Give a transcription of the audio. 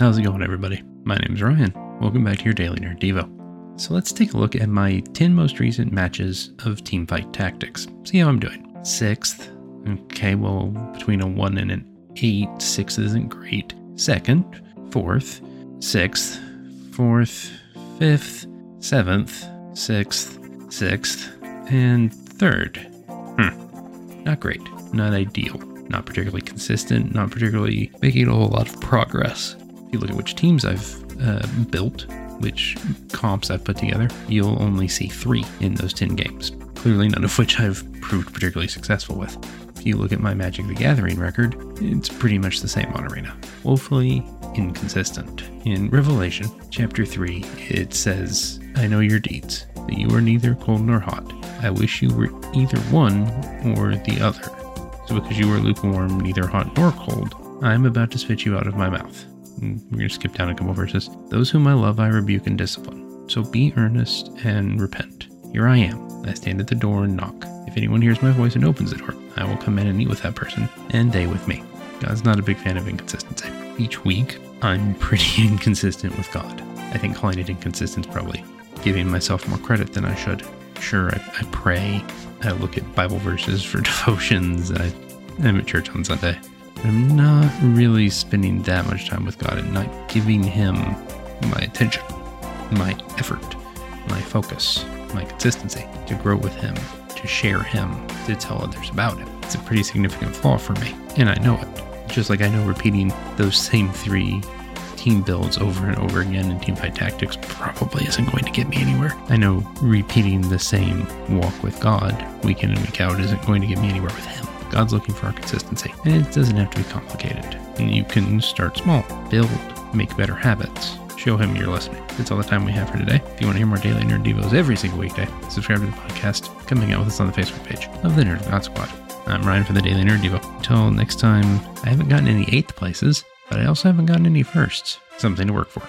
How's it going, everybody? My name is Ryan. Welcome back to your Daily Nerd Devo. So let's take a look at my 10 most recent matches of Teamfight Tactics. See how I'm doing. Sixth. Okay, well, between a 1 and an 8, 6 isn't great. Second, fourth, sixth, fourth, fifth, seventh, sixth, sixth, and third. Hmm. Not great. Not ideal. Not particularly consistent. Not particularly making a whole lot of progress. If you look at which teams I've uh, built, which comps I've put together, you'll only see three in those 10 games. Clearly, none of which I've proved particularly successful with. If you look at my Magic the Gathering record, it's pretty much the same on Arena. Woefully inconsistent. In Revelation, chapter 3, it says, I know your deeds, that you are neither cold nor hot. I wish you were either one or the other. So because you are lukewarm, neither hot nor cold, I am about to spit you out of my mouth. We're going to skip down a couple verses. Those whom I love, I rebuke and discipline. So be earnest and repent. Here I am. I stand at the door and knock. If anyone hears my voice and opens the door, I will come in and eat with that person, and they with me. God's not a big fan of inconsistency. Each week, I'm pretty inconsistent with God. I think calling it inconsistent is probably giving myself more credit than I should. Sure, I, I pray, I look at Bible verses for devotions, I, I'm at church on Sunday. I'm not really spending that much time with God and not giving Him my attention, my effort, my focus, my consistency to grow with Him, to share Him, to tell others about Him. It's a pretty significant flaw for me, and I know it. Just like I know repeating those same three team builds over and over again in teamfight tactics probably isn't going to get me anywhere. I know repeating the same walk with God week in and week out isn't going to get me anywhere with Him. God's looking for our consistency, and it doesn't have to be complicated. And you can start small, build, make better habits. Show him you're listening. That's all the time we have for today. If you want to hear more daily nerd devos every single weekday, subscribe to the podcast. Come hang out with us on the Facebook page of the Nerd God Squad. I'm Ryan for the Daily Nerd Devo. Until next time, I haven't gotten any eighth places, but I also haven't gotten any firsts. Something to work for.